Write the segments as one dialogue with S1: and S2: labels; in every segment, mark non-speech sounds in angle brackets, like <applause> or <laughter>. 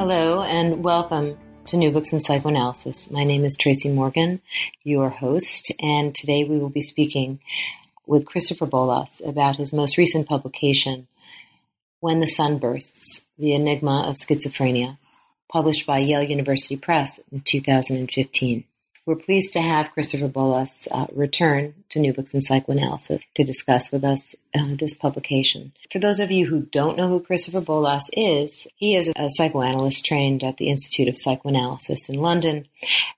S1: Hello and welcome to New Books in Psychoanalysis. My name is Tracy Morgan, your host, and today we will be speaking with Christopher Bollas about his most recent publication, When the Sun Bursts The Enigma of Schizophrenia, published by Yale University Press in 2015. We're pleased to have Christopher Bollas uh, return to New Books in Psychoanalysis to discuss with us uh, this publication. For those of you who don't know who Christopher Bollas is, he is a psychoanalyst trained at the Institute of Psychoanalysis in London,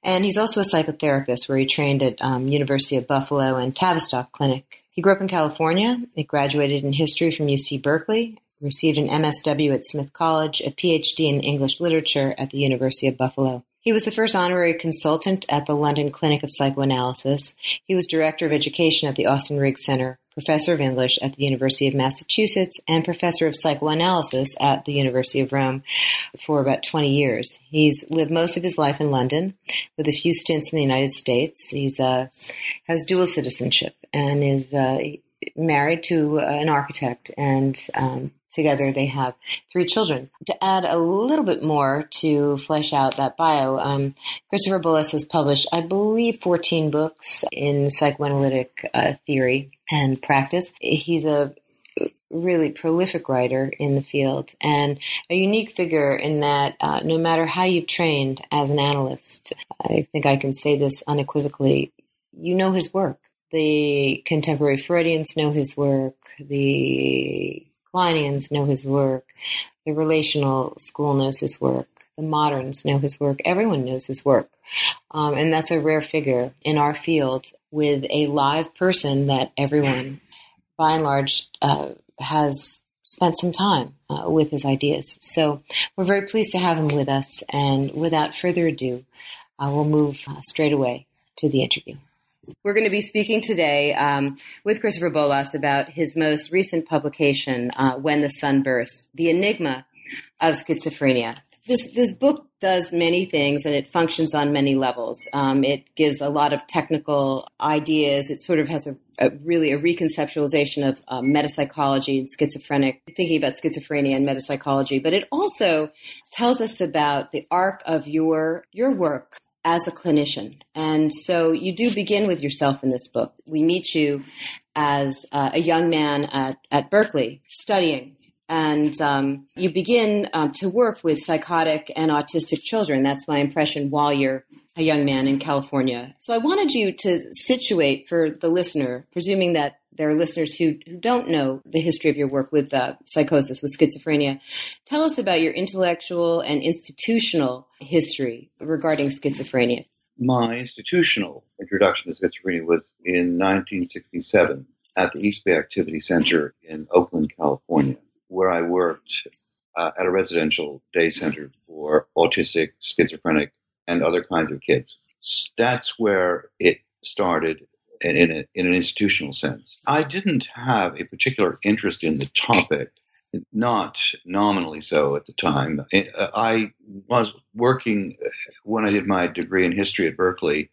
S1: and he's also a psychotherapist where he trained at um, University of Buffalo and Tavistock Clinic. He grew up in California. He graduated in history from UC Berkeley received an MSW at Smith College, a PhD in English literature at the University of Buffalo. He was the first honorary consultant at the London Clinic of Psychoanalysis. He was director of education at the Austin Riggs Center, professor of English at the University of Massachusetts, and professor of psychoanalysis at the University of Rome for about 20 years. He's lived most of his life in London with a few stints in the United States. He's uh, has dual citizenship and is uh, married to uh, an architect and um, Together, they have three children. To add a little bit more to flesh out that bio, um, Christopher Bollas has published, I believe, 14 books in psychoanalytic uh, theory and practice. He's a really prolific writer in the field and a unique figure in that uh, no matter how you've trained as an analyst, I think I can say this unequivocally, you know his work. The contemporary Freudians know his work. The Kleinians know his work. The relational school knows his work. The moderns know his work. Everyone knows his work. Um, and that's a rare figure in our field with a live person that everyone, by and large, uh, has spent some time uh, with his ideas. So we're very pleased to have him with us. And without further ado, uh, we'll move uh, straight away to the interview. We're going to be speaking today um, with Christopher Bollas about his most recent publication, uh, When the Sun Bursts The Enigma of Schizophrenia. This, this book does many things and it functions on many levels. Um, it gives a lot of technical ideas. It sort of has a, a really a reconceptualization of uh, metapsychology and schizophrenic, thinking about schizophrenia and metapsychology. But it also tells us about the arc of your your work as a clinician. And so you do begin with yourself in this book. We meet you as uh, a young man at, at Berkeley studying. And um, you begin um, to work with psychotic and autistic children. That's my impression while you're a young man in California. So I wanted you to situate for the listener, presuming that there are listeners who, who don't know the history of your work with uh, psychosis, with schizophrenia. Tell us about your intellectual and institutional history regarding schizophrenia.
S2: My institutional introduction to schizophrenia was in 1967 at the East Bay Activity Center in Oakland, California, where I worked uh, at a residential day center for autistic, schizophrenic, and other kinds of kids. That's where it started in, a, in an institutional sense. I didn't have a particular interest in the topic, not nominally so at the time. I was working when I did my degree in history at Berkeley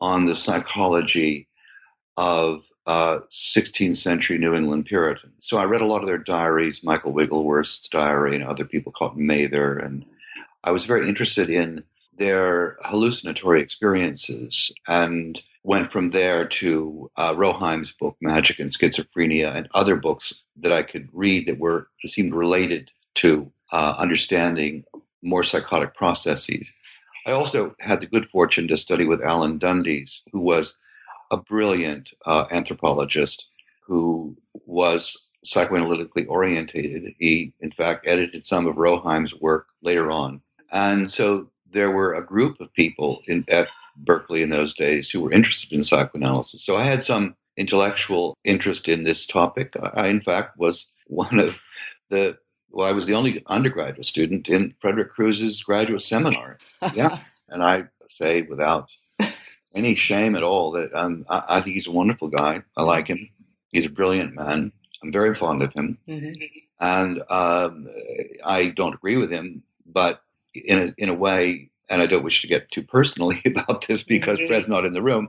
S2: on the psychology of uh, 16th century New England Puritans. So I read a lot of their diaries, Michael Wigglesworth's diary, and other people called Mather, and I was very interested in their hallucinatory experiences and went from there to uh, Roheim's book, Magic and Schizophrenia, and other books that I could read that were seemed related to uh, understanding more psychotic processes. I also had the good fortune to study with Alan Dundes, who was a brilliant uh, anthropologist who was psychoanalytically orientated. He, in fact, edited some of Roheim's work later on. And so there were a group of people in, at Berkeley in those days who were interested in psychoanalysis. So I had some intellectual interest in this topic. I, in fact, was one of the well, I was the only undergraduate student in Frederick Crews's graduate seminar. <laughs> yeah, and I say without any shame at all that um, I, I, think he's a wonderful guy. I like him. He's a brilliant man. I'm very fond of him, mm-hmm. and um, I don't agree with him, but in a, in a way, and I don't wish to get too personally <laughs> about this because mm-hmm. Fred's not in the room.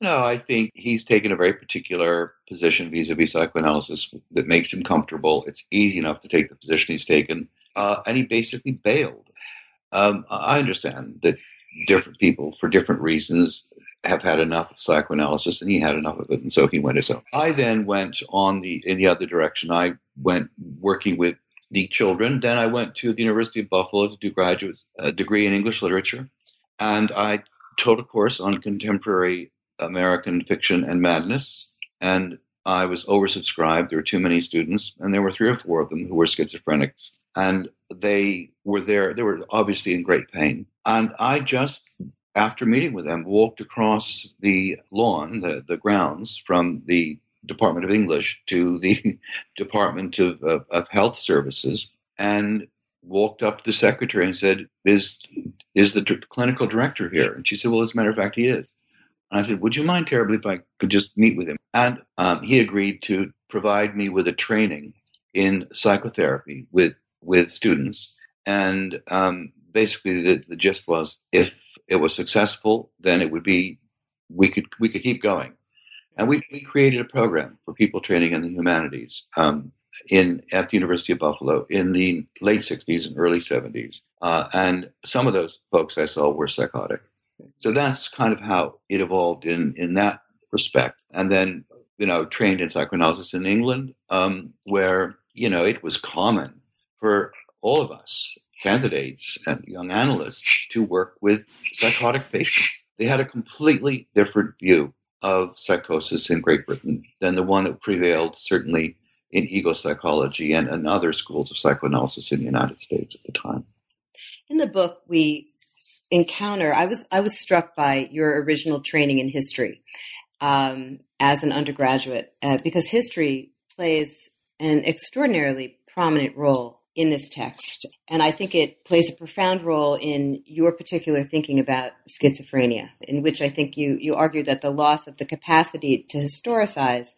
S2: No, I think he's taken a very particular position vis-a-vis psychoanalysis that makes him comfortable. It's easy enough to take the position he's taken, uh, and he basically bailed. Um, I understand that different people, for different reasons, have had enough of psychoanalysis, and he had enough of it, and so he went his own. I then went on the in the other direction. I went working with the children. Then I went to the University of Buffalo to do graduate uh, degree in English literature, and I taught a course on contemporary American Fiction and Madness, and I was oversubscribed. There were too many students, and there were three or four of them who were schizophrenics, and they were there. They were obviously in great pain, and I just, after meeting with them, walked across the lawn, the, the grounds from the Department of English to the <laughs> Department of, of, of Health Services, and walked up to the secretary and said, "Is is the clinical director here?" And she said, "Well, as a matter of fact, he is." And I said, Would you mind terribly if I could just meet with him? And um, he agreed to provide me with a training in psychotherapy with, with students. And um, basically, the, the gist was if it was successful, then it would be, we could, we could keep going. And we, we created a program for people training in the humanities um, in at the University of Buffalo in the late 60s and early 70s. Uh, and some of those folks I saw were psychotic. So that's kind of how it evolved in, in that respect. And then, you know, trained in psychoanalysis in England, um, where, you know, it was common for all of us, candidates and young analysts, to work with psychotic patients. They had a completely different view of psychosis in Great Britain than the one that prevailed, certainly in ego psychology and, and other schools of psychoanalysis in the United States at the time.
S1: In the book, we encounter, I was I was struck by your original training in history um, as an undergraduate uh, because history plays an extraordinarily prominent role in this text, and I think it plays a profound role in your particular thinking about schizophrenia, in which I think you you argue that the loss of the capacity to historicize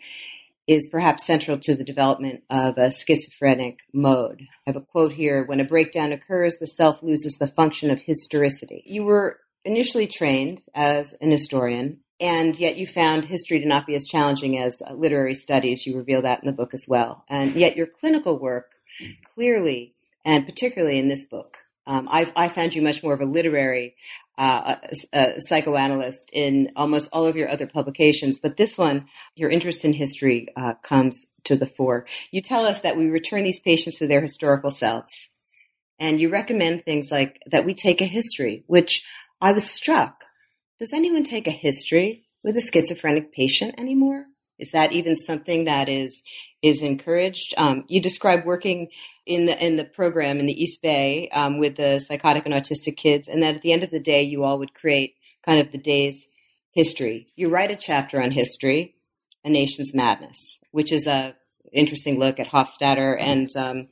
S1: is perhaps central to the development of a schizophrenic mode. I have a quote here When a breakdown occurs, the self loses the function of historicity. You were initially trained as an historian, and yet you found history to not be as challenging as literary studies. You reveal that in the book as well. And yet your clinical work clearly, and particularly in this book, um, I, I, found you much more of a literary uh, a, a psychoanalyst in almost all of your other publications, but this one, your interest in history uh, comes to the fore. You tell us that we return these patients to their historical selves, and you recommend things like that we take a history, which I was struck. Does anyone take a history with a schizophrenic patient anymore? Is that even something that is is encouraged? Um, you describe working in the in the program in the East Bay um, with the psychotic and autistic kids, and that at the end of the day, you all would create kind of the day's history. You write a chapter on history, a nation's madness, which is a interesting look at Hofstadter and um,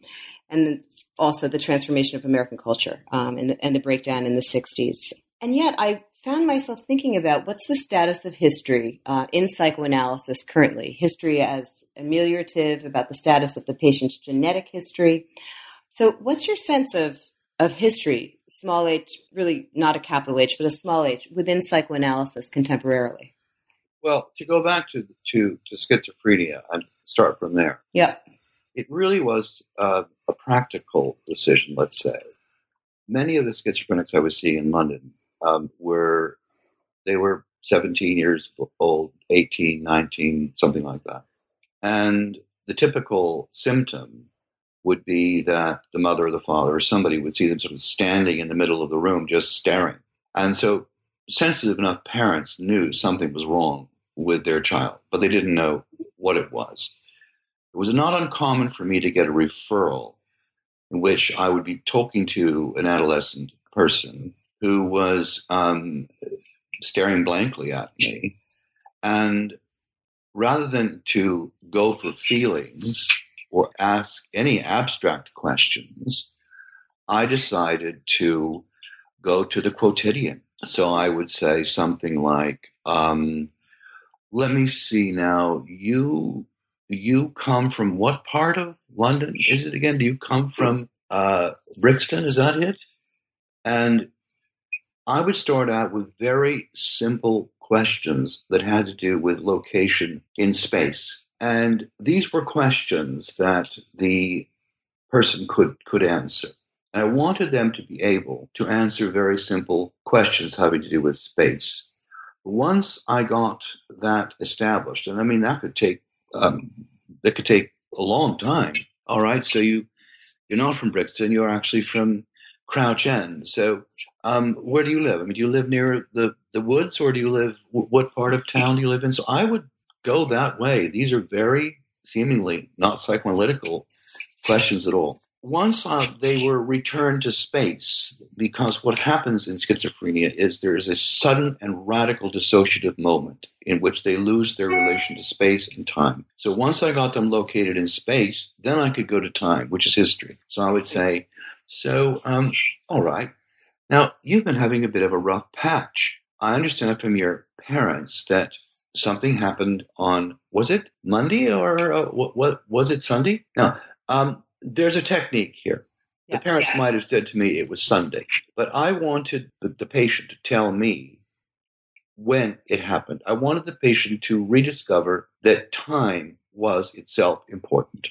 S1: and also the transformation of American culture um, and, the, and the breakdown in the '60s. And yet, I found myself thinking about what's the status of history uh, in psychoanalysis currently. History as ameliorative, about the status of the patient's genetic history. So, what's your sense of of history, small h, really not a capital H, but a small h, within psychoanalysis contemporarily?
S2: Well, to go back to to, to schizophrenia and start from there.
S1: Yeah,
S2: it really was uh, a practical decision. Let's say many of the schizophrenics I was seeing in London um, were they were 17 years old, 18, 19, something like that. And the typical symptom would be that the mother or the father or somebody would see them sort of standing in the middle of the room just staring. And so sensitive enough parents knew something was wrong with their child, but they didn't know what it was. It was not uncommon for me to get a referral in which I would be talking to an adolescent person who was um, staring blankly at me. And rather than to go for feelings or ask any abstract questions, I decided to go to the quotidian. So I would say something like, um, let me see now, you you come from what part of London is it again? Do you come from uh, Brixton? Is that it? And I would start out with very simple questions that had to do with location in space. And these were questions that the person could, could answer. And I wanted them to be able to answer very simple questions having to do with space. Once I got that established, and I mean that could take um, that could take a long time. All right, so you you're not from Brixton, you're actually from Crouch End. So um, where do you live? I mean, do you live near the, the woods or do you live, what part of town do you live in? So I would go that way. These are very seemingly not psychoanalytical questions at all. Once uh, they were returned to space, because what happens in schizophrenia is there is a sudden and radical dissociative moment in which they lose their relation to space and time. So once I got them located in space, then I could go to time, which is history. So I would say, so, um, all right, now, you've been having a bit of a rough patch. I understand from your parents that something happened on, was it Monday or uh, what, what, was it Sunday? Now, um, there's a technique here. The parents yeah. might have said to me it was Sunday, but I wanted the, the patient to tell me when it happened. I wanted the patient to rediscover that time was itself important.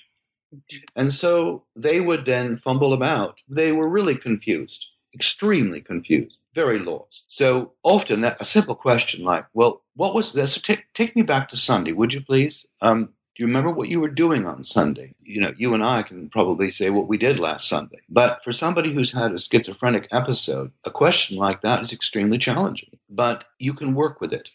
S2: Mm-hmm. And so they would then fumble about. They were really confused extremely confused, very lost. So often that a simple question like, well, what was this? So take, take me back to Sunday, would you please? Um, do you remember what you were doing on Sunday? You know, you and I can probably say what we did last Sunday. But for somebody who's had a schizophrenic episode, a question like that is extremely challenging. But you can work with it.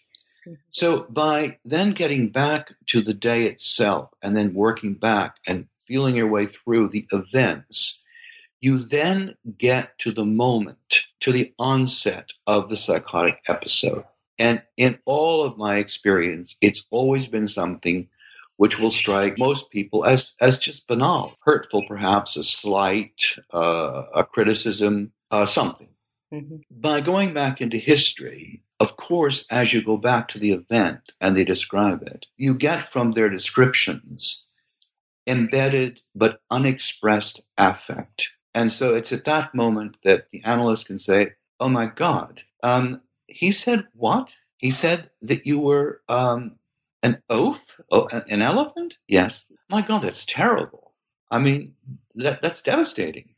S2: Mm-hmm. So by then getting back to the day itself and then working back and feeling your way through the events you then get to the moment, to the onset of the psychotic episode. And in all of my experience, it's always been something which will strike most people as, as just banal, hurtful, perhaps a slight, uh, a criticism, uh, something. Mm-hmm. By going back into history, of course, as you go back to the event and they describe it, you get from their descriptions embedded but unexpressed affect and so it's at that moment that the analyst can say, oh my God, um, he said what? He said that you were um, an oaf, oh, an elephant? Yes. My God, that's terrible. I mean, that, that's devastating.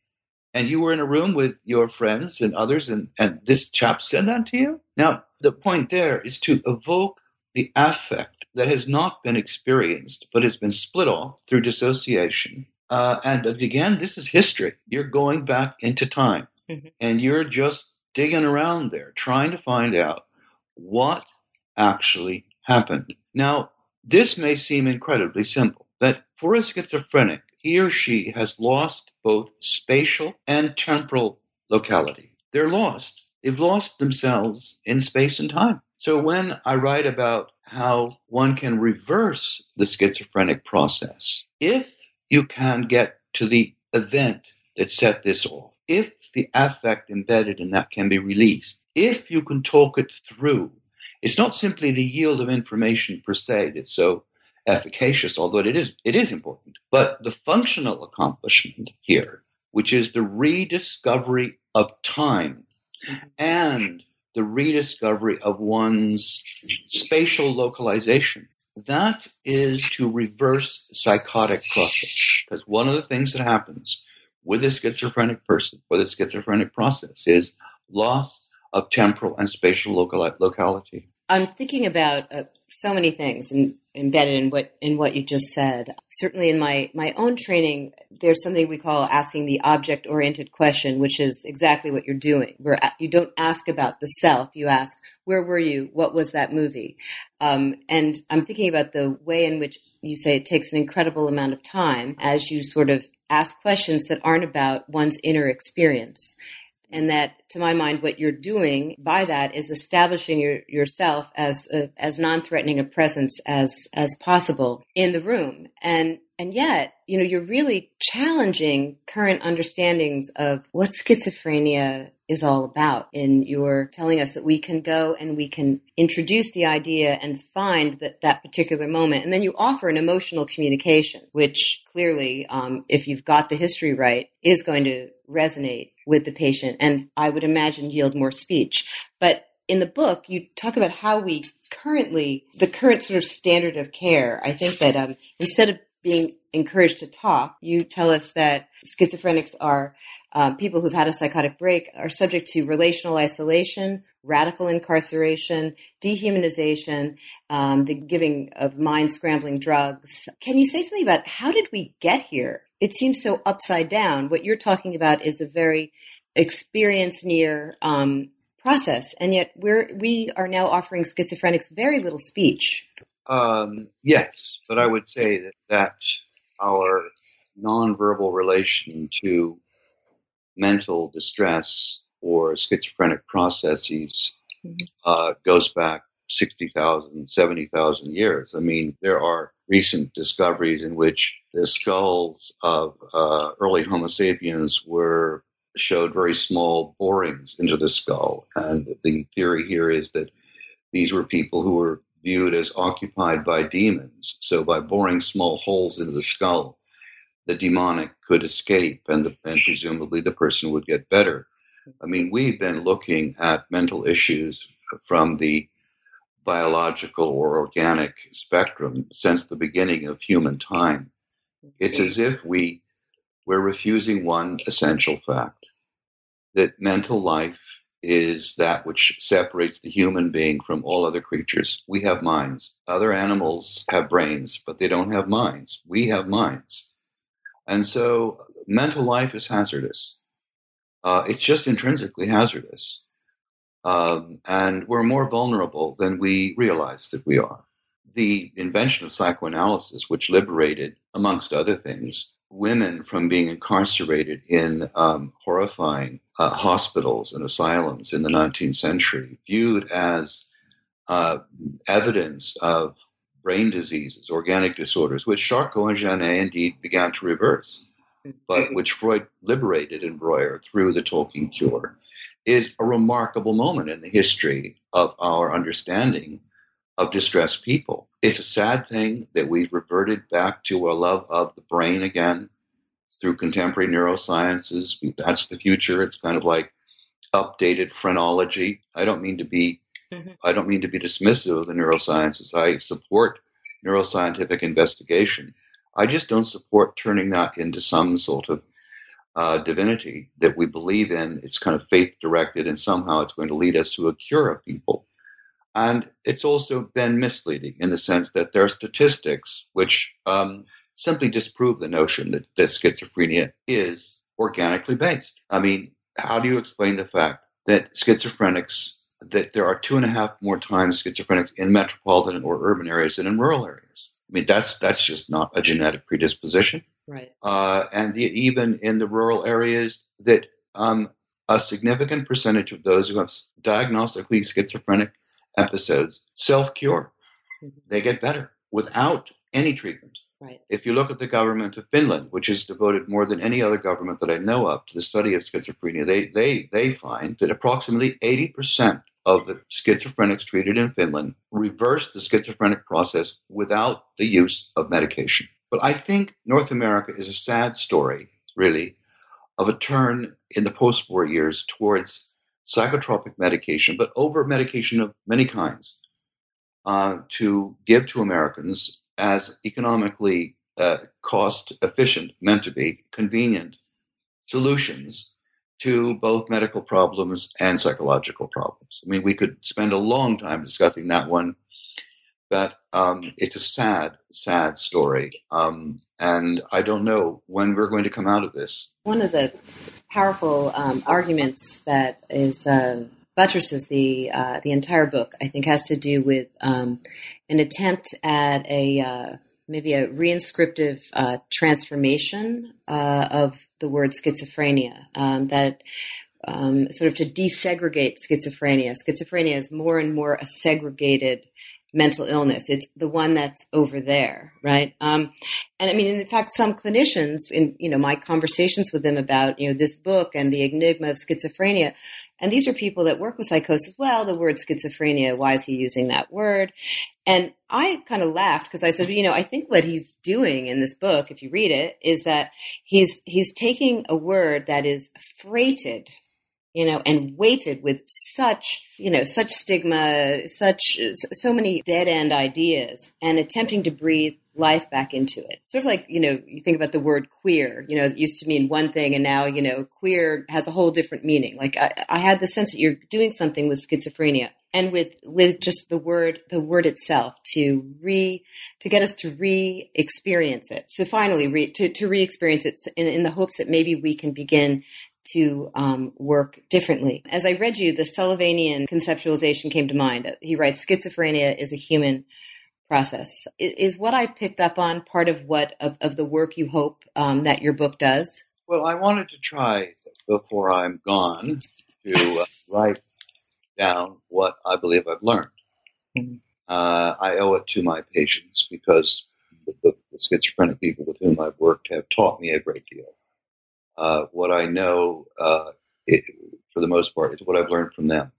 S2: And you were in a room with your friends and others, and, and this chap said that to you? Now, the point there is to evoke the affect that has not been experienced, but has been split off through dissociation uh, and again, this is history. You're going back into time mm-hmm. and you're just digging around there, trying to find out what actually happened. Now, this may seem incredibly simple that for a schizophrenic, he or she has lost both spatial and temporal locality. They're lost. They've lost themselves in space and time. So when I write about how one can reverse the schizophrenic process, if you can get to the event that set this off. If the affect embedded in that can be released, if you can talk it through, it's not simply the yield of information per se that's so efficacious, although it is it is important, but the functional accomplishment here, which is the rediscovery of time and the rediscovery of one's spatial localization that is to reverse psychotic process. Because one of the things that happens with a schizophrenic person, with a schizophrenic process, is loss of temporal and spatial local- locality.
S1: I'm thinking about uh, so many things in, embedded in what in what you just said. Certainly, in my my own training, there's something we call asking the object oriented question, which is exactly what you're doing. Where you don't ask about the self, you ask where were you, what was that movie, um, and I'm thinking about the way in which you say it takes an incredible amount of time as you sort of ask questions that aren't about one's inner experience and that to my mind what you're doing by that is establishing your, yourself as a, as non-threatening a presence as as possible in the room. And and yet you know you're really challenging current understandings of what schizophrenia is all about and you're telling us that we can go and we can introduce the idea and find that that particular moment and then you offer an emotional communication which clearly um, if you've got the history right is going to resonate with the patient and I would imagine yield more speech. But in the book, you talk about how we currently, the current sort of standard of care. I think that um, instead of being encouraged to talk, you tell us that schizophrenics are um, people who've had a psychotic break are subject to relational isolation, radical incarceration, dehumanization, um, the giving of mind scrambling drugs. Can you say something about how did we get here? It seems so upside down. What you're talking about is a very experience near um, process, and yet we're we are now offering schizophrenics very little speech.
S2: Um, yes, but I would say that that our nonverbal relation to mental distress or schizophrenic processes mm-hmm. uh, goes back 60,000, 70,000 years. I mean, there are recent discoveries in which the skulls of uh, early Homo sapiens were showed very small borings into the skull. And the theory here is that these were people who were viewed as occupied by demons. So by boring small holes into the skull, the demonic could escape and, the, and presumably the person would get better. I mean, we've been looking at mental issues from the biological or organic spectrum since the beginning of human time. It's as if we we're refusing one essential fact that mental life is that which separates the human being from all other creatures. We have minds. Other animals have brains, but they don't have minds. We have minds. And so mental life is hazardous. Uh, it's just intrinsically hazardous. Um, and we're more vulnerable than we realize that we are. The invention of psychoanalysis, which liberated, amongst other things, women from being incarcerated in um, horrifying uh, hospitals and asylums in the 19th century, viewed as uh, evidence of brain diseases, organic disorders, which Charcot and Janet indeed began to reverse, but <laughs> which Freud liberated in Breuer through the talking cure, is a remarkable moment in the history of our understanding of distressed people. It's a sad thing that we've reverted back to our love of the brain again through contemporary neurosciences. That's the future. It's kind of like updated phrenology. I don't mean to be. I don't mean to be dismissive of the neurosciences. I support neuroscientific investigation. I just don't support turning that into some sort of uh, divinity that we believe in. It's kind of faith directed, and somehow it's going to lead us to a cure of people. And it's also been misleading in the sense that there are statistics which um, simply disprove the notion that, that schizophrenia is organically based. I mean, how do you explain the fact that schizophrenics, that there are two and a half more times schizophrenics in metropolitan or urban areas than in rural areas? I mean, that's that's just not a genetic predisposition.
S1: Right.
S2: Uh, and the, even in the rural areas, that um, a significant percentage of those who have diagnostically schizophrenic episodes self cure. Mm-hmm. They get better without any treatment.
S1: Right.
S2: If you look at the government of Finland, which has devoted more than any other government that I know of to the study of schizophrenia, they, they, they find that approximately 80% of the schizophrenics treated in Finland reverse the schizophrenic process without the use of medication. But I think North America is a sad story, really, of a turn in the post war years towards psychotropic medication, but over medication of many kinds, uh, to give to Americans as economically uh, cost efficient, meant to be convenient solutions to both medical problems and psychological problems. I mean, we could spend a long time discussing that one, but um, it's a sad, sad story. Um, and I don't know when we're going to come out of this.
S1: One of the powerful um, arguments that is uh, buttresses the uh, the entire book, I think, has to do with um, an attempt at a uh, maybe a reinscriptive uh, transformation uh, of the word schizophrenia. Um, that um, sort of to desegregate schizophrenia. Schizophrenia is more and more a segregated mental illness. It's the one that's over there, right? Um, and I mean, in fact, some clinicians, in you know, my conversations with them about you know this book and the enigma of schizophrenia, and these are people that work with psychosis. Well, the word schizophrenia, why is he using that word? And I kind of laughed because I said, you know, I think what he's doing in this book, if you read it, is that he's he's taking a word that is freighted you know, and weighted with such, you know, such stigma, such, so many dead end ideas and attempting to breathe life back into it. Sort of like, you know, you think about the word queer, you know, it used to mean one thing and now, you know, queer has a whole different meaning. Like I, I had the sense that you're doing something with schizophrenia and with, with just the word, the word itself to re, to get us to re-experience it. So finally, re, to, to re-experience it in, in the hopes that maybe we can begin to um, work differently. As I read you, the Sullivanian conceptualization came to mind. He writes, schizophrenia is a human process. Is, what I picked up on part of what of, of the work you hope um, that your book does?
S2: Well, I wanted to try before I'm gone to uh, write down what I believe I've learned. Mm-hmm. Uh, I owe it to my patients because the, the, the schizophrenic people with whom I've worked have taught me a great deal. Uh, what I know, uh, it, for the most part, is what I've learned from them.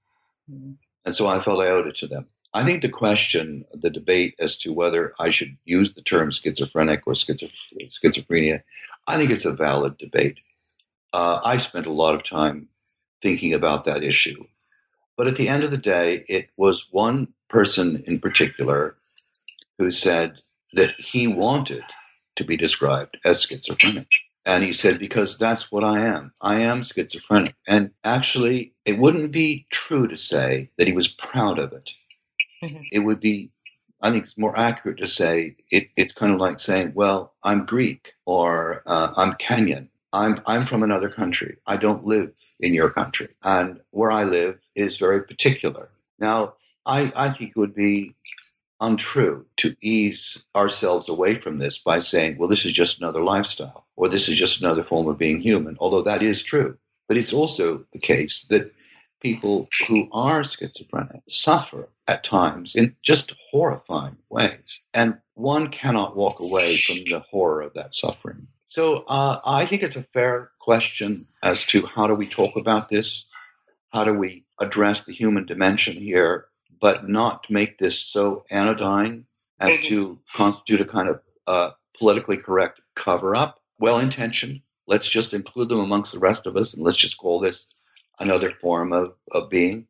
S2: Mm-hmm. And so I felt I owed it to them. I think the question, the debate as to whether I should use the term schizophrenic or schizophrenia, I think it's a valid debate. Uh, I spent a lot of time thinking about that issue. But at the end of the day, it was one person in particular who said that he wanted to be described as schizophrenic. And he said, because that's what I am. I am schizophrenic. And actually, it wouldn't be true to say that he was proud of it. Mm-hmm. It would be, I think it's more accurate to say it, it's kind of like saying, well, I'm Greek or uh, I'm Kenyan. I'm, I'm from another country. I don't live in your country. And where I live is very particular. Now, I, I think it would be untrue to ease ourselves away from this by saying, well, this is just another lifestyle or this is just another form of being human, although that is true. But it's also the case that people who are schizophrenic suffer at times in just horrifying ways. And one cannot walk away from the horror of that suffering. So uh, I think it's a fair question as to how do we talk about this? How do we address the human dimension here but not make this so anodyne as to constitute a kind of uh, politically correct cover up. Well intentioned. Let's just include them amongst the rest of us and let's just call this another form of, of being.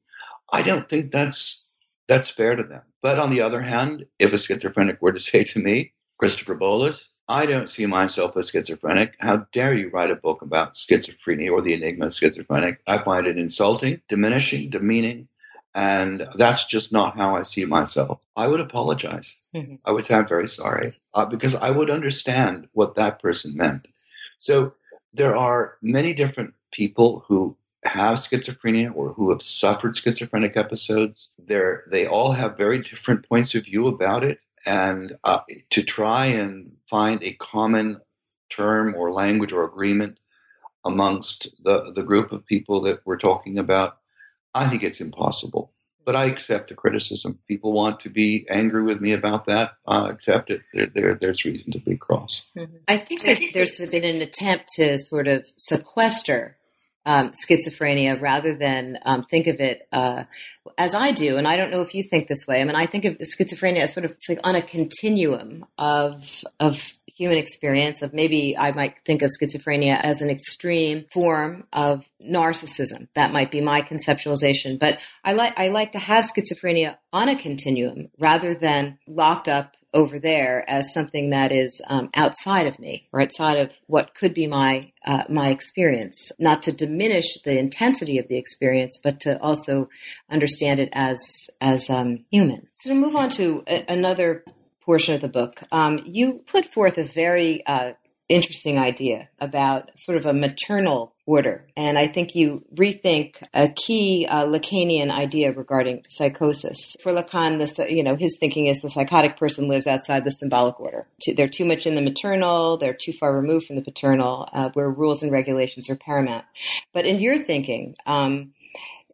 S2: I don't think that's that's fair to them. But on the other hand, if a schizophrenic were to <laughs> say to me, Christopher Bollas, I don't see myself as schizophrenic. How dare you write a book about schizophrenia or the enigma of schizophrenic? I find it insulting, diminishing, demeaning, and that's just not how I see myself. I would apologize. Mm-hmm. I would say I'm very sorry uh, because I would understand what that person meant. So there are many different people who have schizophrenia or who have suffered schizophrenic episodes. They're, they all have very different points of view about it. And uh, to try and find a common term or language or agreement amongst the, the group of people that we're talking about I think it's impossible. But I accept the criticism. People want to be angry with me about that. I accept it. There, there, there's reason to be cross.
S1: Mm-hmm. I think that there's been an attempt to sort of sequester um, schizophrenia rather than um, think of it uh, as I do. And I don't know if you think this way. I mean, I think of schizophrenia as sort of like on a continuum of of human experience of maybe I might think of schizophrenia as an extreme form of narcissism. That might be my conceptualization. But I like I like to have schizophrenia on a continuum rather than locked up over there as something that is um, outside of me or outside of what could be my uh, my experience. Not to diminish the intensity of the experience, but to also understand it as as um, human. So to move on to a- another portion of the book, um, you put forth a very uh, interesting idea about sort of a maternal order. And I think you rethink a key uh, Lacanian idea regarding psychosis. For Lacan, this, you know, his thinking is the psychotic person lives outside the symbolic order. They're too much in the maternal, they're too far removed from the paternal, uh, where rules and regulations are paramount. But in your thinking, um,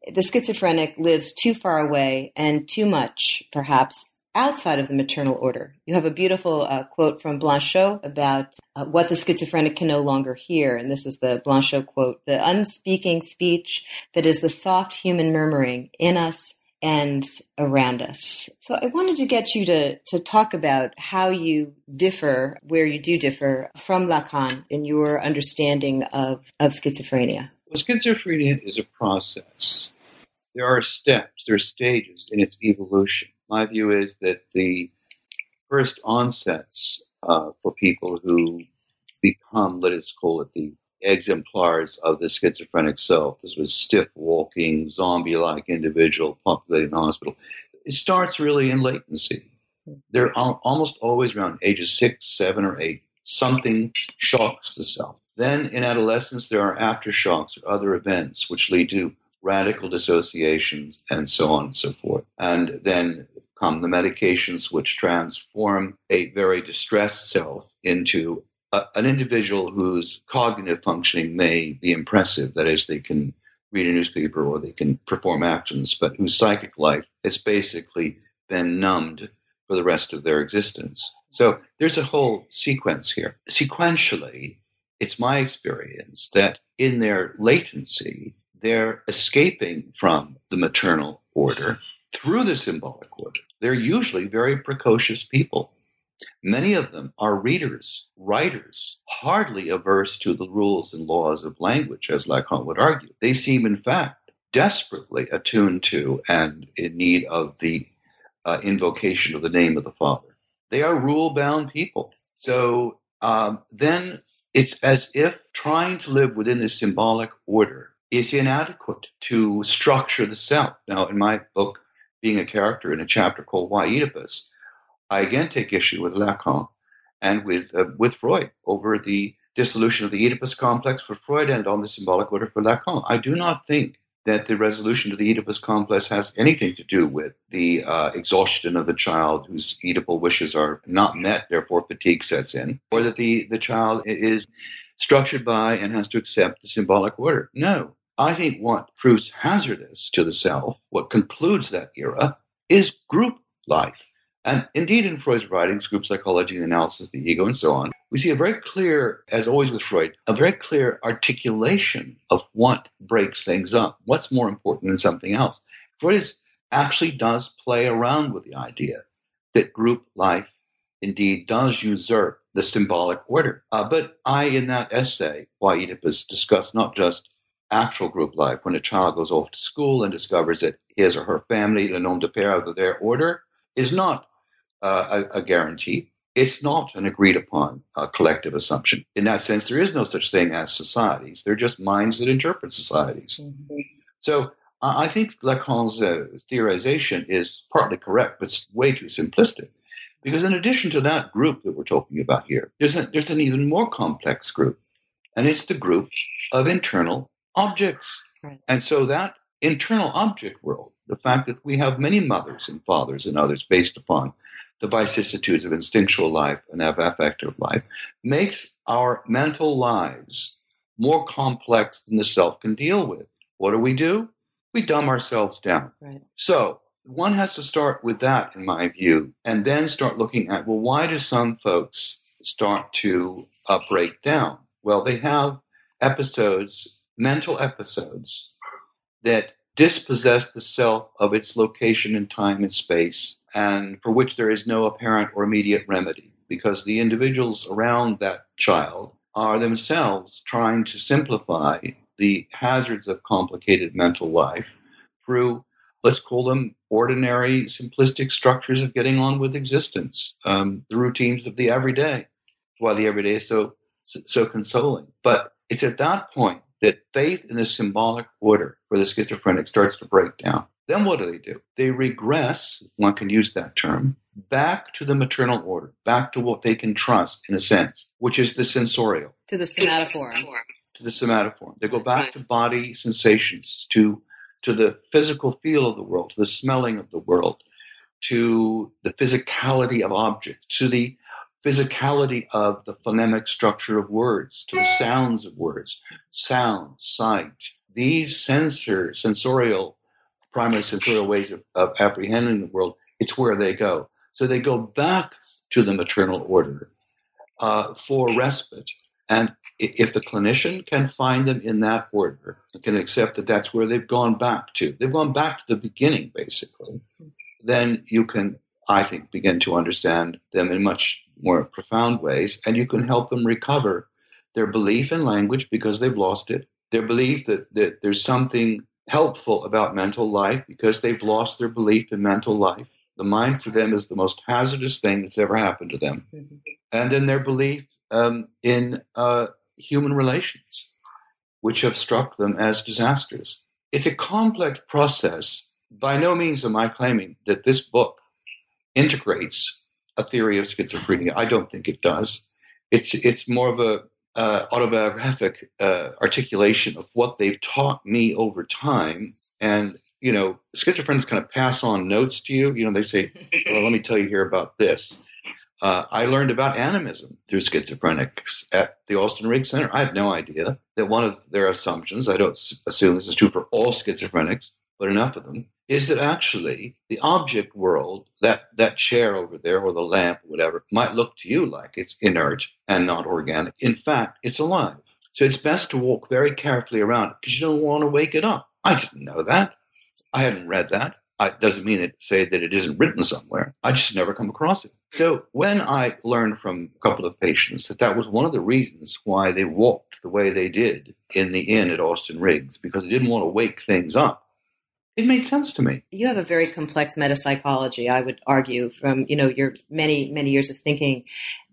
S1: the schizophrenic lives too far away and too much, perhaps, outside of the maternal order. You have a beautiful uh, quote from Blanchot about uh, what the schizophrenic can no longer hear. And this is the Blanchot quote the unspeaking speech that is the soft human murmuring in us and around us. So I wanted to get you to, to talk about how you differ, where you do differ from Lacan in your understanding of, of schizophrenia.
S2: Well, schizophrenia is a process. There are steps, there are stages in its evolution my view is that the first onsets uh, for people who become, let us call it the exemplars of the schizophrenic self. This was stiff walking, zombie like individual populating the hospital. It starts really in latency. They're al- almost always around ages six, seven, or eight. Something shocks the self. Then in adolescence, there are aftershocks or other events which lead to radical dissociations and so on and so forth. And then come the medications which transform a very distressed self into a, an individual whose cognitive functioning may be impressive. That is, they can read a newspaper or they can perform actions, but whose psychic life has basically been numbed for the rest of their existence. So there's a whole sequence here. Sequentially, it's my experience that in their latency, they're escaping from the maternal order through the symbolic order. They're usually very precocious people. Many of them are readers, writers, hardly averse to the rules and laws of language, as Lacan would argue. They seem, in fact, desperately attuned to and in need of the uh, invocation of the name of the Father. They are rule bound people. So um, then it's as if trying to live within the symbolic order is inadequate to structure the self. Now, in my book, being a character in a chapter called Why Oedipus, I again take issue with Lacan and with uh, with Freud over the dissolution of the Oedipus complex for Freud and on the symbolic order for Lacan. I do not think that the resolution of the Oedipus complex has anything to do with the uh, exhaustion of the child whose Oedipal wishes are not met, therefore fatigue sets in, or that the, the child is structured by and has to accept the symbolic order. No, I think what proves hazardous to the self, what concludes that era, is group life. And indeed, in Freud's writings, group psychology, the analysis of the ego, and so on, we see a very clear, as always with Freud, a very clear articulation of what breaks things up, what's more important than something else. Freud is, actually does play around with the idea that group life indeed does usurp the symbolic order. Uh, but I, in that essay, Why Oedipus, discuss not just actual group life when a child goes off to school and discovers that his or her family, the nom de père of their order, is not uh, a, a, guarantee. It's not an agreed upon uh, collective assumption. In that sense, there is no such thing as societies. They're just minds that interpret societies. Mm-hmm. So uh, I think Lacan's uh, theorization is partly correct, but it's way too simplistic. Because in addition to that group that we're talking about here, there's, a, there's an even more complex group, and it's the group of internal objects. Right. And so that internal object world, the fact that we have many mothers and fathers and others based upon the vicissitudes of instinctual life and of affective life, makes our mental lives more complex than the self can deal with. What do we do? We dumb ourselves down. Right. So one has to start with that, in my view, and then start looking at well, why do some folks start to uh, break down? Well, they have episodes mental episodes that dispossess the self of its location in time and space, and for which there is no apparent or immediate remedy, because the individuals around that child are themselves trying to simplify the hazards of complicated mental life through, let's call them ordinary, simplistic structures of getting on with existence, um, the routines of the everyday. That's why the everyday is so so consoling. But it's at that point that faith in the symbolic order for the schizophrenic starts to break down. Then what do they do? They regress, one can use that term, back to the maternal order, back to what they can trust in a sense, which is the sensorial.
S1: To the somatoform.
S2: To the somatoform. They go back to body sensations, to to the physical feel of the world, to the smelling of the world, to the physicality of objects, to the physicality of the phonemic structure of words, to the sounds of words, sound, sight. These sensor, sensorial, primary sensorial ways of, of apprehending the world, it's where they go. So they go back to the maternal order uh, for respite. And if the clinician can find them in that order, can accept that that's where they've gone back to, they've gone back to the beginning, basically, then you can, I think, begin to understand them in much more profound ways, and you can help them recover their belief in language because they've lost it, their belief that, that there's something helpful about mental life because they've lost their belief in mental life. The mind for them is the most hazardous thing that's ever happened to them. Mm-hmm. And then their belief um, in uh, human relations, which have struck them as disasters. It's a complex process. By no means am I claiming that this book integrates a theory of schizophrenia. I don't think it does. It's it's more of a uh, autobiographic uh, articulation of what they've taught me over time. And you know, schizophrenics kind of pass on notes to you. You know, they say, "Well, let me tell you here about this." Uh, I learned about animism through schizophrenics at the Austin Riggs Center. I have no idea that one of their assumptions, I don't assume this is true for all schizophrenics, but enough of them, is that actually the object world, that, that chair over there or the lamp, or whatever, might look to you like it's inert and not organic. In fact, it's alive. So it's best to walk very carefully around because you don't want to wake it up. I didn't know that. I hadn't read that. It doesn't mean it say that it isn't written somewhere. I just never come across it. So when I learned from a couple of patients that that was one of the reasons why they walked the way they did in the inn at Austin Riggs because they didn't want to wake things up. It made sense to me.
S1: You have a very complex metapsychology, I would argue, from you know your many many years of thinking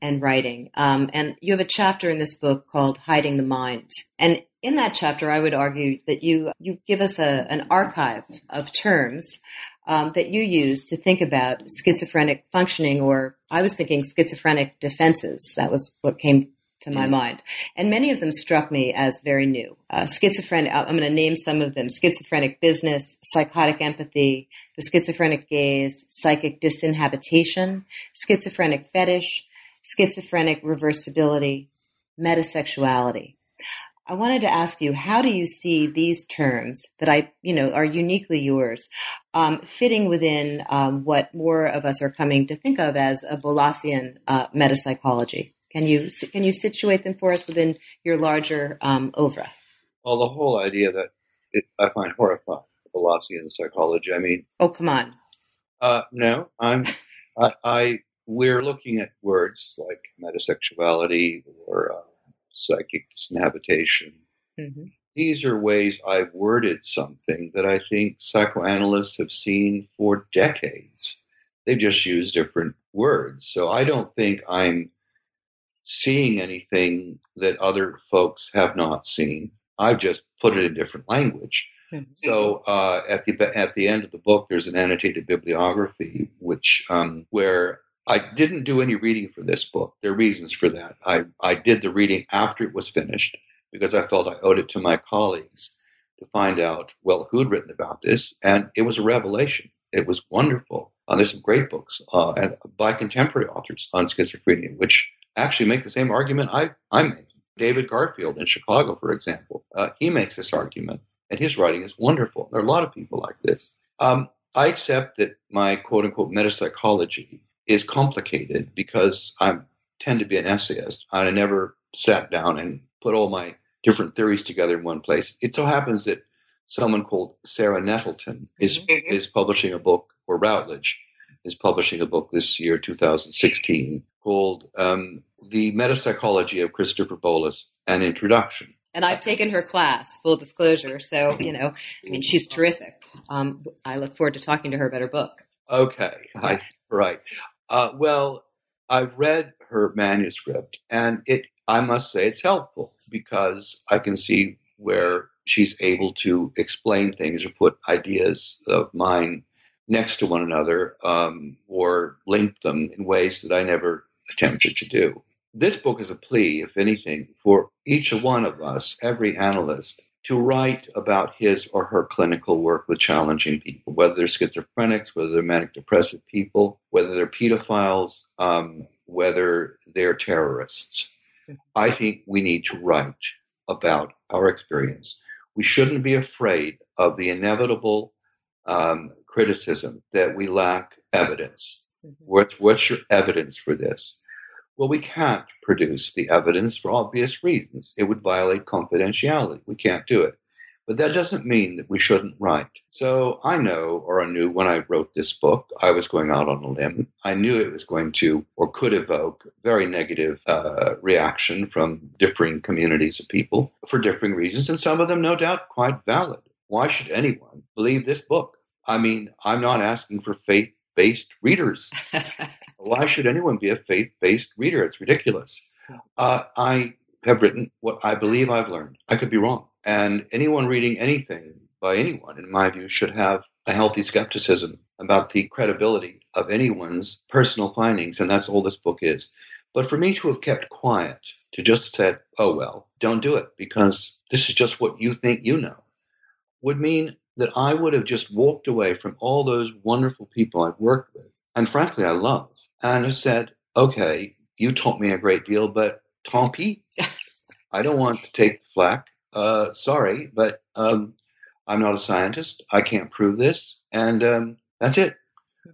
S1: and writing. Um, and you have a chapter in this book called "Hiding the Mind." And in that chapter, I would argue that you you give us a, an archive of terms um, that you use to think about schizophrenic functioning, or I was thinking schizophrenic defenses. That was what came to my mm. mind. And many of them struck me as very new. Uh, schizophrenic, I'm going to name some of them schizophrenic business, psychotic empathy, the schizophrenic gaze, psychic disinhabitation, schizophrenic fetish, schizophrenic reversibility, metasexuality. I wanted to ask you, how do you see these terms that I, you know, are uniquely yours, um, fitting within um, what more of us are coming to think of as a Bollasian uh, metapsychology? Can you can you situate them for us within your larger um, oeuvre?
S2: Well, the whole idea that it, I find horrifying, Bollasian psychology. I mean,
S1: oh come on.
S2: Uh, no, I'm. <laughs> I, I, we're looking at words like metasexuality or uh, psychic disinhabitation. Mm-hmm. These are ways I've worded something that I think psychoanalysts have seen for decades. They've just used different words. So I don't think I'm seeing anything that other folks have not seen. I've just put it in different language. Mm-hmm. So uh, at the at the end of the book, there's an annotated bibliography, which um, where I didn't do any reading for this book. There are reasons for that. I, I did the reading after it was finished because I felt I owed it to my colleagues to find out, well, who'd written about this. And it was a revelation. It was wonderful. Uh, there's some great books uh, and by contemporary authors on schizophrenia, which actually make the same argument I, I'm making. David Garfield in Chicago, for example, uh, he makes this argument, and his writing is wonderful. There are a lot of people like this. Um, I accept that my quote unquote metapsychology is complicated because I tend to be an essayist. I never sat down and put all my different theories together in one place. It so happens that someone called Sarah Nettleton is mm-hmm. is publishing a book, or Routledge is publishing a book this year, 2016, called um, "The Metapsychology of Christopher Bollas: An Introduction."
S1: And I've taken her class, full disclosure. So you know, I mean, she's terrific. Um, I look forward to talking to her about her book.
S2: Okay, I, right. Uh, well, I've read her manuscript, and it I must say it's helpful because I can see where she's able to explain things or put ideas of mine next to one another um, or link them in ways that I never attempted to do. This book is a plea, if anything, for each one of us, every analyst, to write about his or her clinical work with challenging people, whether they're schizophrenics, whether they're manic depressive people, whether they're pedophiles, um, whether they're terrorists. I think we need to write about our experience. We shouldn't be afraid of the inevitable um, criticism that we lack evidence. Mm-hmm. What's, what's your evidence for this? Well, we can't produce the evidence for obvious reasons. It would violate confidentiality. We can't do it. But that doesn't mean that we shouldn't write. So I know, or I knew when I wrote this book, I was going out on a limb. I knew it was going to, or could evoke, very negative uh, reaction from differing communities of people for differing reasons, and some of them, no doubt, quite valid. Why should anyone believe this book? I mean, I'm not asking for faith based readers. <laughs> Why should anyone be a faith based reader? It's ridiculous. Uh, I have written what I believe I've learned. I could be wrong. And anyone reading anything by anyone, in my view, should have a healthy skepticism about the credibility of anyone's personal findings. And that's all this book is. But for me to have kept quiet, to just said, oh, well, don't do it because this is just what you think you know, would mean that I would have just walked away from all those wonderful people I've worked with, and frankly, I love, and have said, okay, you taught me a great deal, but tant pis. I don't want to take the flack. Uh, sorry, but um, I'm not a scientist. I can't prove this. And um, that's it.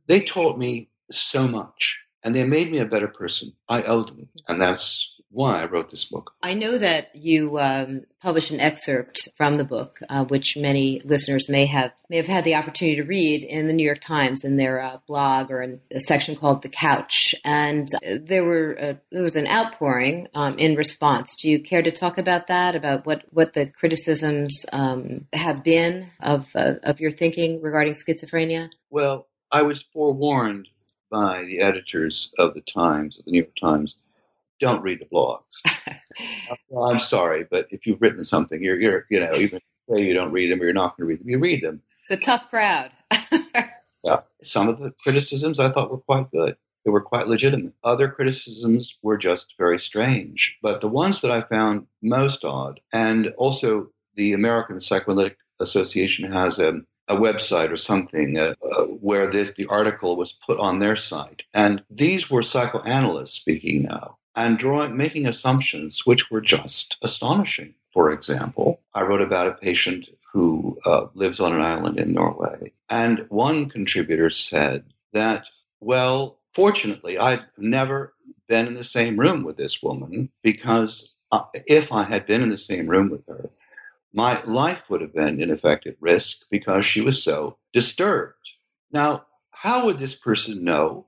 S2: They taught me so much and they made me a better person. I owe them. And that's why I wrote this book.
S1: I know that you um, published an excerpt from the book, uh, which many listeners may have may have had the opportunity to read in the New York Times in their uh, blog or in a section called "The Couch." And there were uh, there was an outpouring um, in response. Do you care to talk about that? About what what the criticisms um, have been of uh, of your thinking regarding schizophrenia?
S2: Well, I was forewarned by the editors of the Times, of the New York Times, don't read the blogs. <laughs> well, I'm sorry, but if you've written something, you're, you're you know, even say you don't read them or you're not going to read them, you read them.
S1: It's a tough crowd. <laughs>
S2: yeah, some of the criticisms I thought were quite good. They were quite legitimate. Other criticisms were just very strange. But the ones that I found most odd, and also the American Psychoanalytic Association has a, a website or something uh, uh, where this the article was put on their site, and these were psychoanalysts speaking now and drawing, making assumptions which were just astonishing. For example, I wrote about a patient who uh, lives on an island in Norway, and one contributor said that, well, fortunately, I've never been in the same room with this woman because uh, if I had been in the same room with her, my life would have been in effect at risk because she was so disturbed. Now, how would this person know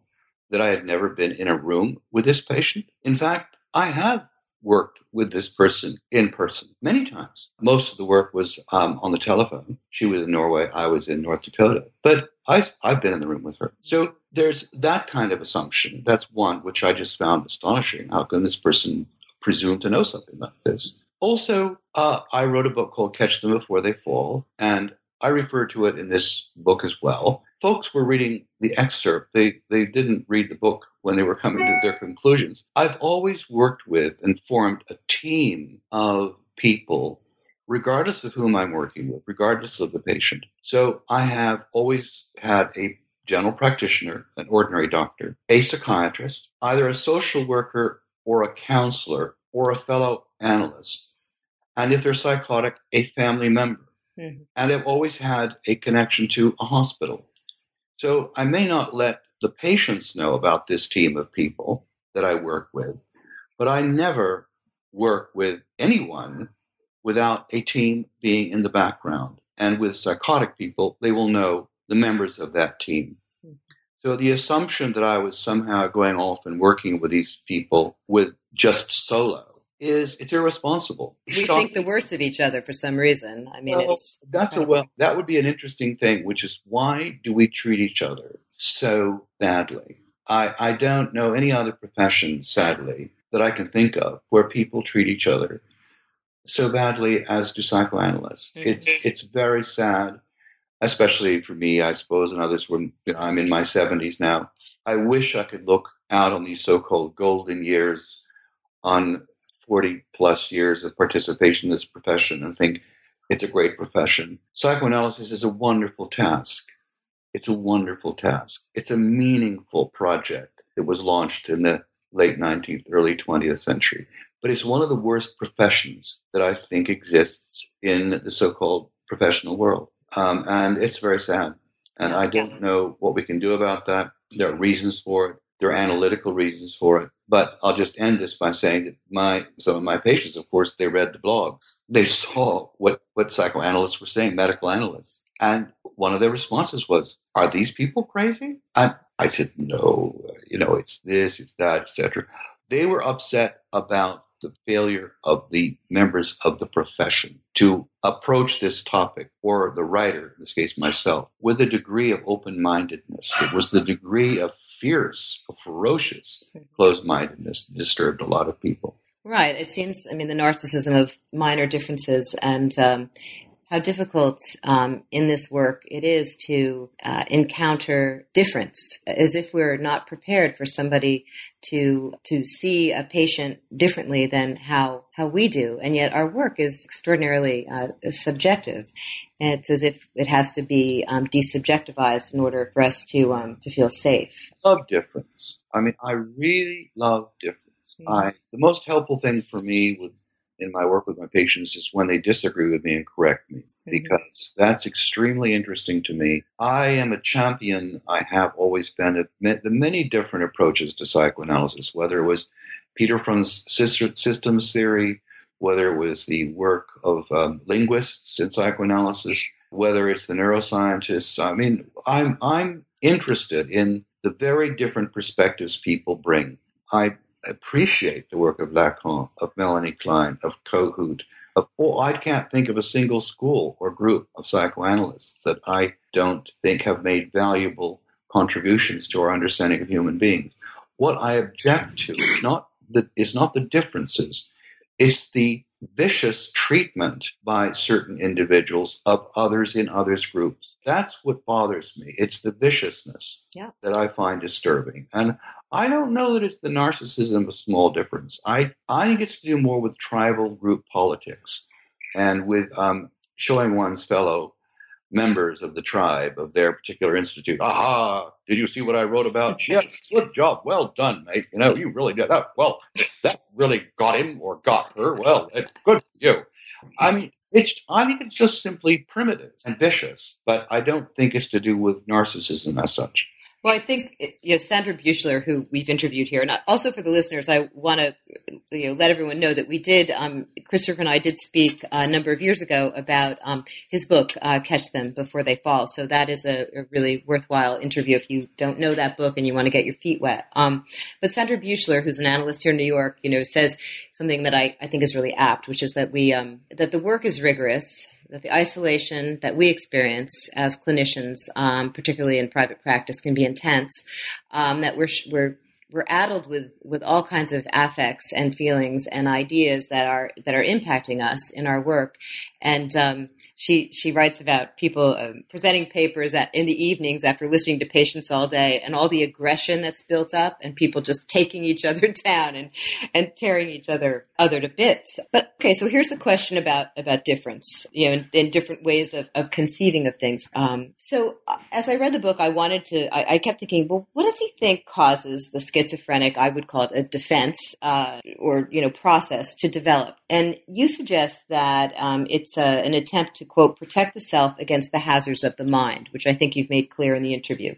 S2: that I had never been in a room with this patient. In fact, I have worked with this person in person many times. Most of the work was um, on the telephone. She was in Norway, I was in North Dakota. But I, I've been in the room with her. So there's that kind of assumption. That's one which I just found astonishing. How can this person presume to know something like this? Also, uh, I wrote a book called Catch Them Before They Fall, and I refer to it in this book as well. Folks were reading the excerpt. They, they didn't read the book when they were coming to their conclusions. I've always worked with and formed a team of people, regardless of whom I'm working with, regardless of the patient. So I have always had a general practitioner, an ordinary doctor, a psychiatrist, either a social worker or a counselor or a fellow analyst. And if they're psychotic, a family member. Mm-hmm. And I've always had a connection to a hospital. So I may not let the patients know about this team of people that I work with, but I never work with anyone without a team being in the background. And with psychotic people, they will know the members of that team. Mm-hmm. So the assumption that I was somehow going off and working with these people with just solo is it's irresponsible.
S1: We think the worst of each other for some reason. I mean, well,
S2: that's a well. That would be an interesting thing, which is why do we treat each other so badly? I I don't know any other profession, sadly, that I can think of where people treat each other so badly as do psychoanalysts. Mm-hmm. It's it's very sad, especially for me, I suppose, and others. When you know, I'm in my 70s now, I wish I could look out on these so-called golden years, on 40 plus years of participation in this profession, and think it's a great profession. Psychoanalysis is a wonderful task. It's a wonderful task. It's a meaningful project. It was launched in the late 19th, early 20th century. But it's one of the worst professions that I think exists in the so called professional world. Um, and it's very sad. And I don't know what we can do about that. There are reasons for it. There are analytical reasons for it. But I'll just end this by saying that my some of my patients, of course, they read the blogs. They saw what, what psychoanalysts were saying, medical analysts. And one of their responses was, Are these people crazy? And I said, No, you know, it's this, it's that, etc. They were upset about the failure of the members of the profession to approach this topic, or the writer, in this case myself, with a degree of open mindedness. It was the degree of fierce, ferocious closed mindedness that disturbed a lot of people.
S1: Right. It seems, I mean, the narcissism of minor differences and um, how difficult um, in this work it is to uh, encounter difference, as if we're not prepared for somebody to to see a patient differently than how how we do, and yet our work is extraordinarily uh, subjective. And it's as if it has to be um, desubjectivized in order for us to um, to feel safe.
S2: Love difference. I mean, I really love difference. Mm-hmm. I the most helpful thing for me was in my work with my patients is when they disagree with me and correct me mm-hmm. because that's extremely interesting to me. I am a champion, I have always been, of the many different approaches to psychoanalysis, whether it was Peter Fromm's systems theory, whether it was the work of um, linguists in psychoanalysis, whether it's the neuroscientists. I mean, I'm, I'm interested in the very different perspectives people bring. I appreciate the work of Lacan, of Melanie Klein, of Kohut, of oh, I can't think of a single school or group of psychoanalysts that I don't think have made valuable contributions to our understanding of human beings. What I object to is not the is not the differences, it's the vicious treatment by certain individuals of others in others groups. That's what bothers me. It's the viciousness yeah. that I find disturbing. And I don't know that it's the narcissism of small difference. I, I think it's to do more with tribal group politics and with um, showing one's fellow members of the tribe of their particular institute. Aha! Did you see what I wrote about? <laughs> yes, good job. Well done, mate. You know, you really did that. Well, that really got him or got her. Well, good for you. I mean, it's. I think it's just simply primitive and vicious, but I don't think it's to do with narcissism as such.
S1: Well, I think you know Sandra Buechler, who we've interviewed here, and also for the listeners, I want to you know let everyone know that we did. Um, Christopher and I did speak a number of years ago about um, his book, uh, "Catch Them Before They Fall." So that is a, a, really worthwhile interview if you don't know that book and you want to get your feet wet. Um, but Sandra Buechler, who's an analyst here in New York, you know, says something that I, I think is really apt, which is that we um, that the work is rigorous that the isolation that we experience as clinicians, um, particularly in private practice, can be intense. Um, that we're we're we're addled with with all kinds of affects and feelings and ideas that are that are impacting us in our work and um, she she writes about people um, presenting papers at, in the evenings after listening to patients all day and all the aggression that's built up and people just taking each <laughs> other down and and tearing each other other to bits but okay so here's a question about about difference you know in, different ways of, of conceiving of things um, so uh, as I read the book I wanted to I, I kept thinking well what does he think causes the schizophrenic, I would call it a defense uh, or you know process to develop. And you suggest that um, it's a, an attempt to quote protect the self against the hazards of the mind, which I think you've made clear in the interview.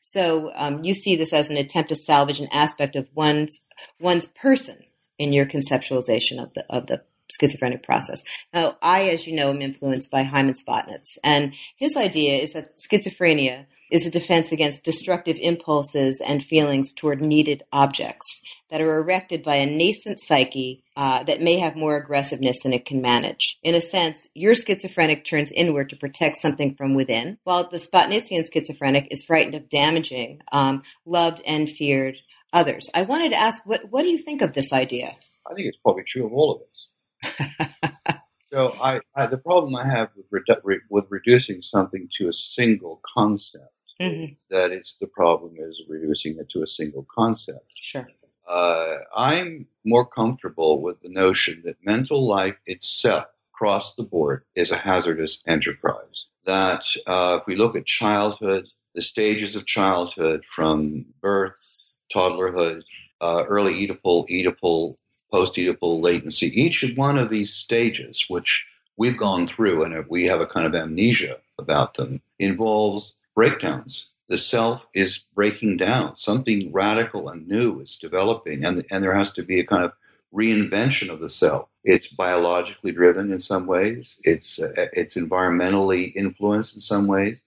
S1: So um, you see this as an attempt to salvage an aspect of one's one's person in your conceptualization of the of the schizophrenic process. Now, I, as you know, am influenced by Hyman Spotnitz, and his idea is that schizophrenia is a defense against destructive impulses and feelings toward needed objects that are erected by a nascent psyche uh, that may have more aggressiveness than it can manage. In a sense, your schizophrenic turns inward to protect something from within, while the Spotnitzian schizophrenic is frightened of damaging um, loved and feared others. I wanted to ask, what, what do you think of this idea?
S2: I think it's probably true of all of us. <laughs> So I, I, the problem I have with, redu- with reducing something to a single concept mm-hmm. that it's the problem is reducing it to a single concept.
S1: Sure.
S2: Uh, I'm more comfortable with the notion that mental life itself, across the board, is a hazardous enterprise. That uh, if we look at childhood, the stages of childhood from birth, toddlerhood, uh, early Oedipal, Oedipal, post Oedipal latency, each one of these stages, which we've gone through and we have a kind of amnesia about them, involves breakdowns. The self is breaking down. Something radical and new is developing, and, and there has to be a kind of reinvention of the self. It's biologically driven in some ways. It's uh, it's environmentally influenced in some ways.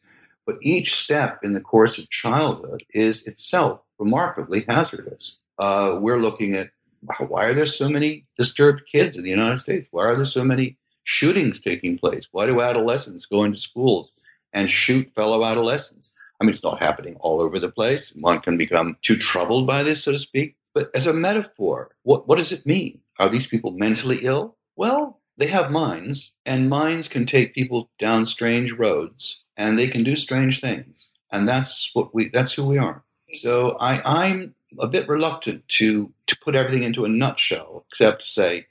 S2: But each step in the course of childhood is itself remarkably hazardous. Uh, we're looking at why are there so many disturbed kids in the United States? Why are there so many shootings taking place? Why do adolescents go into schools and shoot fellow adolescents? I mean, it's not happening all over the place. One can become too troubled by this, so to speak. But as a metaphor, what, what does it mean? Are these people mentally ill? Well, they have minds, and minds can take people down strange roads, and they can do strange things. And that's what we, that's who we are. So I, I'm a bit reluctant to to put everything into a nutshell, except to say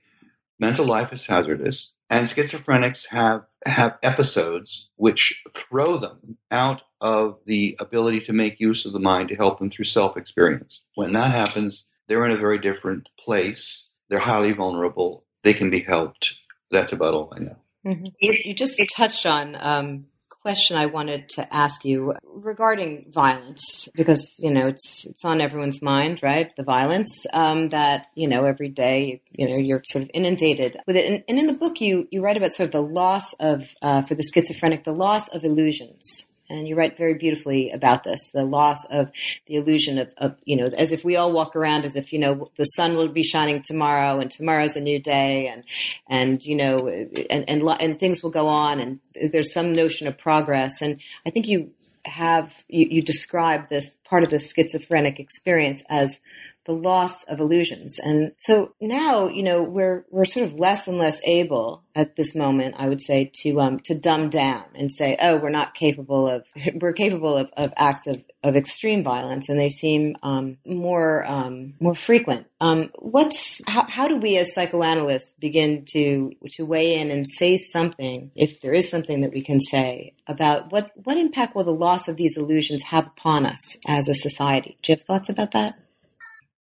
S2: mental life is hazardous, and schizophrenics have have episodes which throw them out of the ability to make use of the mind to help them through self experience. When that happens, they're in a very different place. They're highly vulnerable. They can be helped. That's about all I know.
S1: Mm-hmm. You, you, just touched on um, question I wanted to ask you regarding violence, because you know it's it's on everyone's mind, right? The violence um, that you know every day, you know, you're sort of inundated with it. And, and in the book, you you write about sort of the loss of uh, for the schizophrenic, the loss of illusions. And you write very beautifully about this, the loss of the illusion of, of, you know, as if we all walk around as if, you know, the sun will be shining tomorrow and tomorrow's a new day and, and, you know, and, and, and things will go on and there's some notion of progress. And I think you have, you, you describe this part of the schizophrenic experience as the loss of illusions. And so now, you know, we're we're sort of less and less able at this moment, I would say, to um to dumb down and say, oh, we're not capable of <laughs> we're capable of, of acts of, of extreme violence, and they seem um, more um, more frequent. Um, what's how, how do we as psychoanalysts begin to to weigh in and say something, if there is something that we can say about what what impact will the loss of these illusions have upon us as a society? Do you have thoughts about that?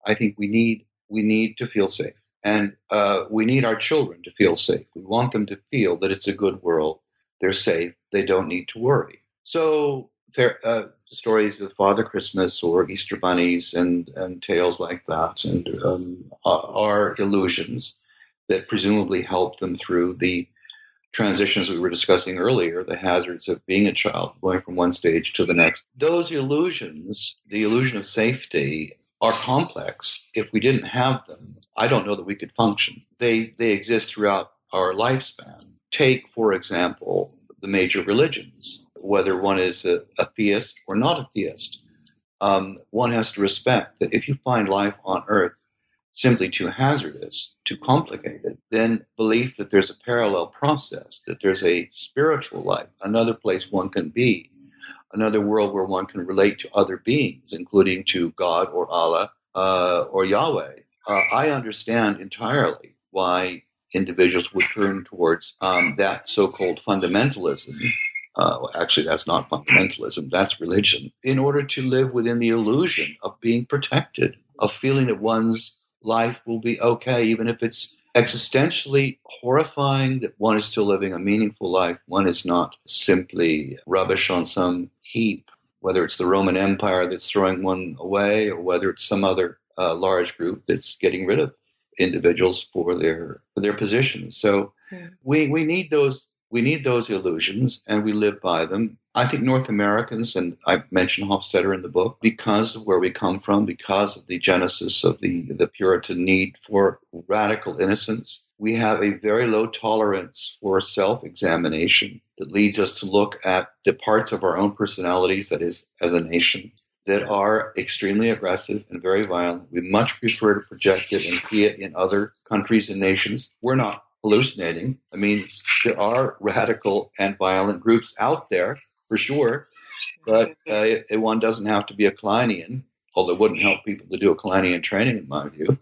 S2: I think we need we need to feel safe, and uh, we need our children to feel safe. We want them to feel that it's a good world. They're safe. They don't need to worry. So uh, stories of Father Christmas or Easter bunnies and and tales like that, and um, are illusions that presumably help them through the transitions we were discussing earlier, the hazards of being a child, going from one stage to the next. Those illusions, the illusion of safety are complex. If we didn't have them, I don't know that we could function. They they exist throughout our lifespan. Take, for example, the major religions, whether one is a, a theist or not a theist. Um, one has to respect that if you find life on Earth simply too hazardous, too complicated, then belief that there's a parallel process, that there's a spiritual life, another place one can be, another world where one can relate to other beings, including to God or Allah uh, or Yahweh. Uh, I understand entirely why individuals would turn towards um, that so-called fundamentalism. Uh, actually, that's not fundamentalism; that's religion. In order to live within the illusion of being protected, of feeling that one's life will be okay, even if it's existentially horrifying that one is still living a meaningful life. One is not simply rubbish on some heap, whether it's the Roman Empire that's throwing one away or whether it's some other uh, large group that's getting rid of individuals for their for their positions. So hmm. we we need those we need those illusions and we live by them. I think North Americans, and I mentioned Hofstadter in the book, because of where we come from, because of the genesis of the, the Puritan need for radical innocence, we have a very low tolerance for self examination that leads us to look at the parts of our own personalities, that is, as a nation, that are extremely aggressive and very violent. We much prefer to project it and see it in other countries and nations. We're not hallucinating. I mean, there are radical and violent groups out there for sure, but uh, one doesn't have to be a Kleinian, although it wouldn't help people to do a Kleinian training, in my view.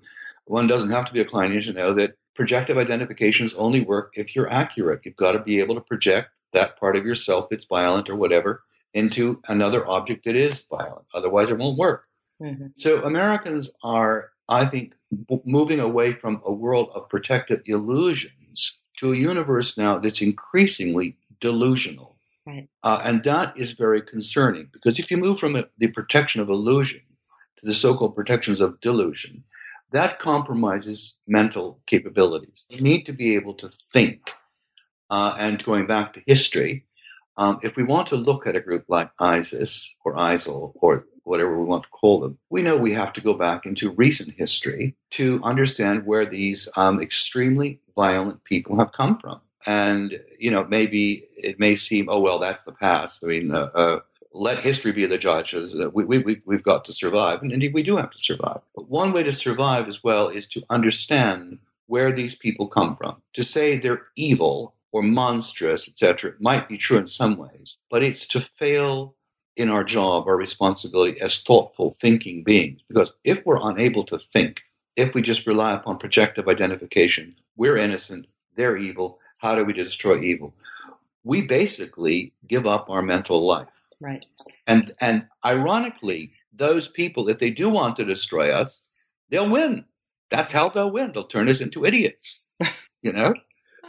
S2: One doesn't have to be a Kleinian to know that projective identifications only work if you're accurate. You've got to be able to project that part of yourself that's violent or whatever into another object that is violent. Otherwise, it won't work. Mm-hmm. So Americans are, I think, b- moving away from a world of protective illusions to a universe now that's increasingly delusional.
S1: Right.
S2: Uh, and that is very concerning because if you move from a, the protection of illusion to the so called protections of delusion, that compromises mental capabilities. You need to be able to think. Uh, and going back to history, um, if we want to look at a group like ISIS or ISIL or whatever we want to call them, we know we have to go back into recent history to understand where these um, extremely violent people have come from. And, you know, maybe it may seem, oh, well, that's the past. I mean, uh, uh, let history be the judge. We, we, we've got to survive. And indeed, we do have to survive. But one way to survive as well is to understand where these people come from. To say they're evil or monstrous, etc., might be true in some ways, but it's to fail in our job, our responsibility as thoughtful, thinking beings. Because if we're unable to think, if we just rely upon projective identification, we're innocent, they're evil, how do we destroy evil? We basically give up our mental life.
S1: Right.
S2: And and ironically, those people, if they do want to destroy us, they'll win. That's how they'll win. They'll turn us into idiots. <laughs> You know?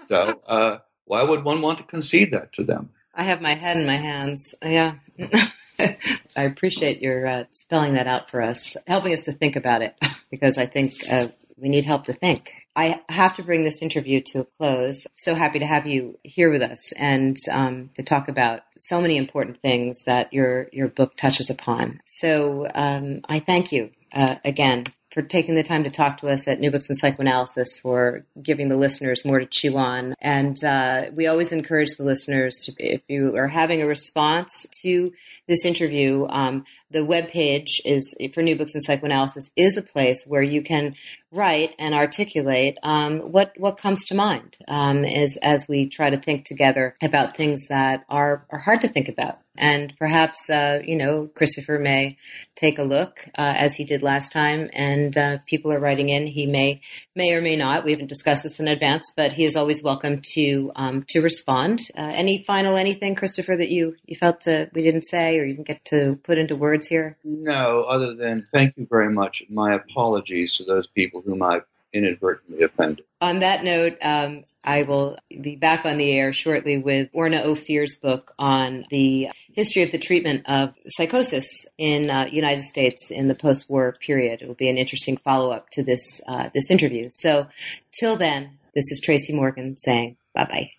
S2: So uh, why would one want to concede that to them?
S1: I have my head in my hands. Yeah. <laughs> I appreciate your uh, spelling that out for us, helping us to think about it, <laughs> because I think uh, we need help to think. I have to bring this interview to a close. So happy to have you here with us and um, to talk about so many important things that your your book touches upon. So um, I thank you uh, again for taking the time to talk to us at New Books in Psychoanalysis, for giving the listeners more to chew on. And uh, we always encourage the listeners, to, if you are having a response to this interview, um, the web page is for New Books in Psychoanalysis is a place where you can write and articulate um, what what comes to mind um, as as we try to think together about things that are are hard to think about. And perhaps uh, you know Christopher may take a look uh, as he did last time, and uh, people are writing in. He may may or may not. We haven't discussed this in advance, but he is always welcome to um, to respond. Uh, any final anything, Christopher, that you you felt uh, we didn't say or you didn't get to put into words here?
S2: No, other than thank you very much. My apologies to those people whom I've inadvertently offended.
S1: On that note, um, I will be back on the air shortly with Orna Ophir's book on the history of the treatment of psychosis in uh, United States in the post-war period. It will be an interesting follow-up to this uh, this interview. So, till then, this is Tracy Morgan saying bye bye.